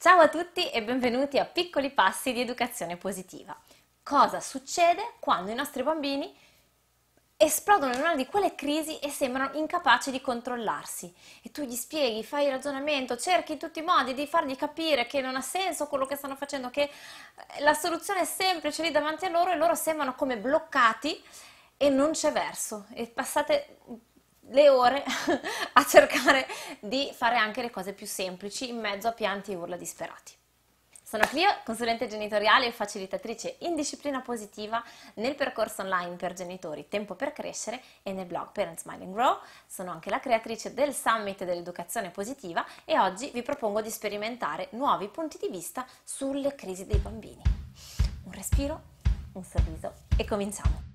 Ciao a tutti e benvenuti a Piccoli Passi di Educazione Positiva. Cosa succede quando i nostri bambini esplodono in una di quelle crisi e sembrano incapaci di controllarsi e tu gli spieghi, fai il ragionamento, cerchi in tutti i modi di fargli capire che non ha senso quello che stanno facendo, che la soluzione è semplice lì davanti a loro e loro sembrano come bloccati e non c'è verso e passate le ore a cercare di fare anche le cose più semplici in mezzo a pianti e urla disperati. Sono Clio, consulente genitoriale e facilitatrice in disciplina positiva nel percorso online per genitori Tempo per crescere e nel blog Parent Smile and Grow. Sono anche la creatrice del Summit dell'educazione positiva e oggi vi propongo di sperimentare nuovi punti di vista sulle crisi dei bambini. Un respiro, un sorriso e cominciamo.